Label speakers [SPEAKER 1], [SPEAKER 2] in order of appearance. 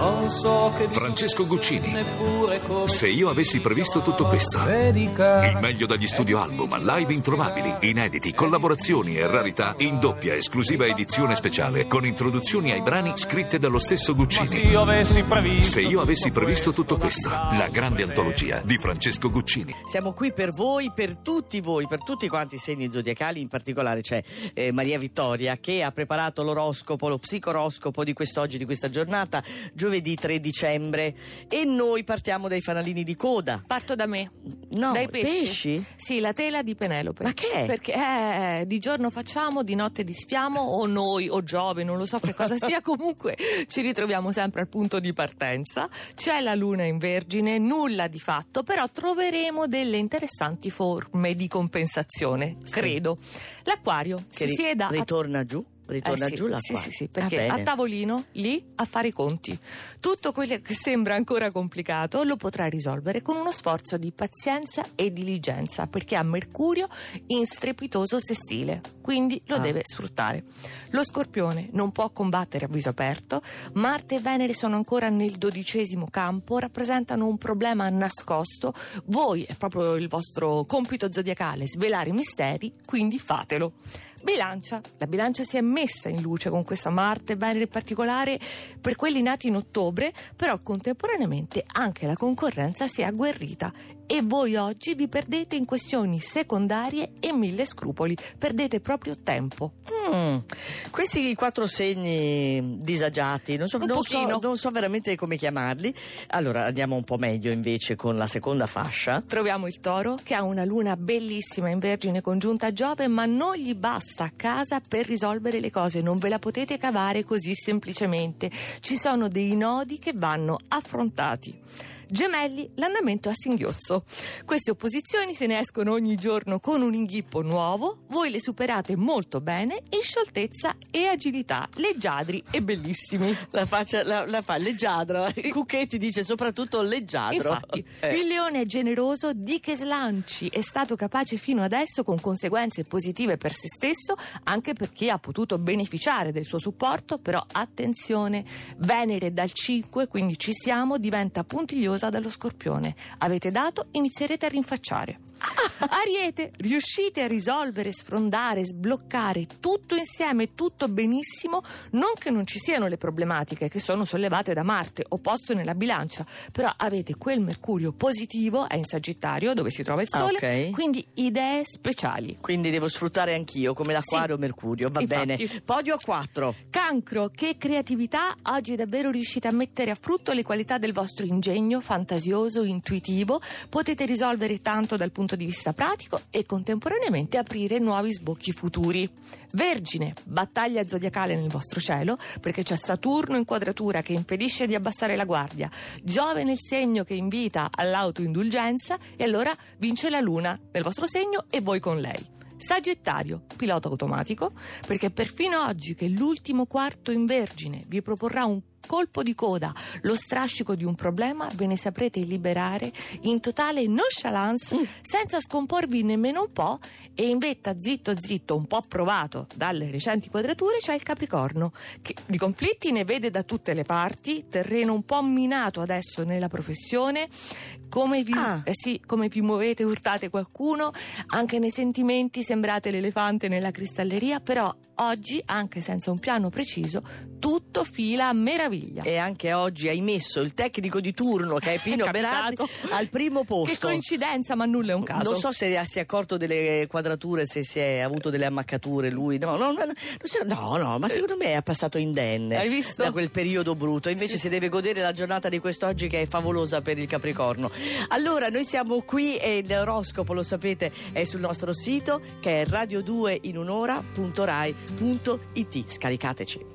[SPEAKER 1] Non so che
[SPEAKER 2] Francesco Guccini. Se io avessi previsto tutto questo. Il meglio dagli studio album, live introvabili, inediti, collaborazioni e rarità in doppia esclusiva edizione speciale con introduzioni ai brani scritte dallo stesso Guccini. Se io avessi previsto tutto questo, la grande antologia di Francesco Guccini.
[SPEAKER 3] Siamo qui per voi, per tutti voi, per tutti quanti i segni zodiacali, in particolare c'è eh, Maria Vittoria che ha preparato l'oroscopo, lo psicoroscopo di quest'oggi, di questa giornata, giovedì 3 dicembre e noi partiamo dai fanalini di coda.
[SPEAKER 4] Parto da me.
[SPEAKER 3] No,
[SPEAKER 4] Dai pesci.
[SPEAKER 3] pesci?
[SPEAKER 4] Sì, la tela di Penelope.
[SPEAKER 3] Ma che è?
[SPEAKER 4] Perché eh, di giorno facciamo, di notte disfiamo, o noi, o Giove, non lo so che cosa sia, comunque ci ritroviamo sempre al punto di partenza. C'è la luna in vergine, nulla di fatto, però troveremo delle interessanti forme di compensazione,
[SPEAKER 3] Sì.
[SPEAKER 4] credo. L'acquario
[SPEAKER 3] Che
[SPEAKER 4] si
[SPEAKER 3] ri-
[SPEAKER 4] sieda a
[SPEAKER 3] ritorna giù, ritorna
[SPEAKER 4] eh sì,
[SPEAKER 3] giù la
[SPEAKER 4] sì, sì, sì, perché a tavolino lì a fare i conti. Tutto quello che sembra ancora complicato lo potrà risolvere con uno sforzo di pazienza e diligenza, perché ha Mercurio in strepitoso sestile, quindi lo
[SPEAKER 3] Ah.
[SPEAKER 4] deve sfruttare. Lo Scorpione non può combattere a viso aperto, Marte e Venere sono ancora nel dodicesimo campo, rappresentano un problema nascosto, voi è proprio il vostro compito zodiacale svelare i misteri, quindi fatelo. Bilancia, la bilancia si è messa in luce con questa Marte Venere in particolare per quelli nati in ottobre, però contemporaneamente anche la concorrenza si è agguerrita e voi oggi vi perdete in questioni secondarie e mille scrupoli, perdete proprio tempo.
[SPEAKER 3] Mm, questi quattro segni disagiati, non so, non so- non so veramente come chiamarli. Allora andiamo un po' meglio invece con la seconda fascia.
[SPEAKER 4] Troviamo il toro che ha una luna bellissima in vergine congiunta a Giove, ma non gli basta a casa per risolvere le cose, non ve la potete cavare così semplicemente. Ci sono dei nodi che vanno affrontati. Gemelli, l'andamento a singhiozzo. Queste opposizioni se ne escono ogni giorno con un inghippo nuovo, voi le superate molto bene in scioltezza e agilità, leggiadri e bellissimi.
[SPEAKER 3] La faccia la, la fa leggiadra. Cucchetti dice soprattutto leggiadro.
[SPEAKER 4] Infatti,
[SPEAKER 3] Eh.
[SPEAKER 4] il leone è generoso di che slanci, è stato capace fino adesso con conseguenze positive per se stesso, anche per chi ha potuto beneficiare del suo supporto, però attenzione, Venere dal 5, quindi ci siamo, diventa dallo scorpione. Avete dato, inizierete a rinfacciare. Ariete, riuscite a risolvere, sfrondare, sbloccare tutto insieme, tutto benissimo, non che non ci siano le problematiche che sono sollevate da Marte o posto nella bilancia, però avete quel Mercurio positivo, è in Sagittario dove si trova il Sole,
[SPEAKER 3] ok.
[SPEAKER 4] quindi idee speciali.
[SPEAKER 3] Quindi devo sfruttare anch'io come l'acquario
[SPEAKER 4] Sì.
[SPEAKER 3] Mercurio, va
[SPEAKER 4] Infatti.
[SPEAKER 3] bene. Podio a 4.
[SPEAKER 4] Cancro, che creatività! Oggi davvero riuscite a mettere a frutto le qualità del vostro ingegno fantasioso, intuitivo. Potete risolvere tanto dal punto di vista pratico e contemporaneamente aprire nuovi sbocchi futuri. Vergine, battaglia zodiacale nel vostro cielo, perché c'è Saturno in quadratura che impedisce di abbassare la guardia, Giove nel segno che invita all'autoindulgenza e allora vince la Luna nel vostro segno e voi con lei. Sagittario, pilota automatico, perché perfino oggi che l'ultimo quarto in Vergine vi proporrà un colpo di coda, lo strascico di un problema, ve ne saprete liberare in totale nonchalance, senza scomporvi nemmeno un po', e in vetta zitto zitto, un po' provato dalle recenti quadrature, c'è il Capricorno, che di conflitti ne vede da tutte le parti, terreno un po' minato adesso nella professione, come vi,
[SPEAKER 3] Ah.
[SPEAKER 4] eh sì, come vi muovete, urtate qualcuno, anche nei sentimenti sembrate l'elefante nella cristalleria, però oggi, anche senza un piano preciso, tutto fila a meraviglia.
[SPEAKER 3] E anche oggi hai messo il tecnico di turno che è Pino
[SPEAKER 4] È
[SPEAKER 3] Berardi al primo posto.
[SPEAKER 4] Che coincidenza, ma nulla è un caso.
[SPEAKER 3] Non so se si è accorto delle quadrature, se si è avuto delle ammaccature lui. No, no, no, no, no, ma secondo me è passato indenne
[SPEAKER 4] Hai visto?
[SPEAKER 3] da quel periodo brutto. Invece
[SPEAKER 4] Sì,
[SPEAKER 3] si deve godere la giornata di quest'oggi che è favolosa per il Capricorno. Allora, noi siamo qui e l'oroscopo, lo sapete, è sul nostro sito che è radio2inunora.rai.it. Scaricateci.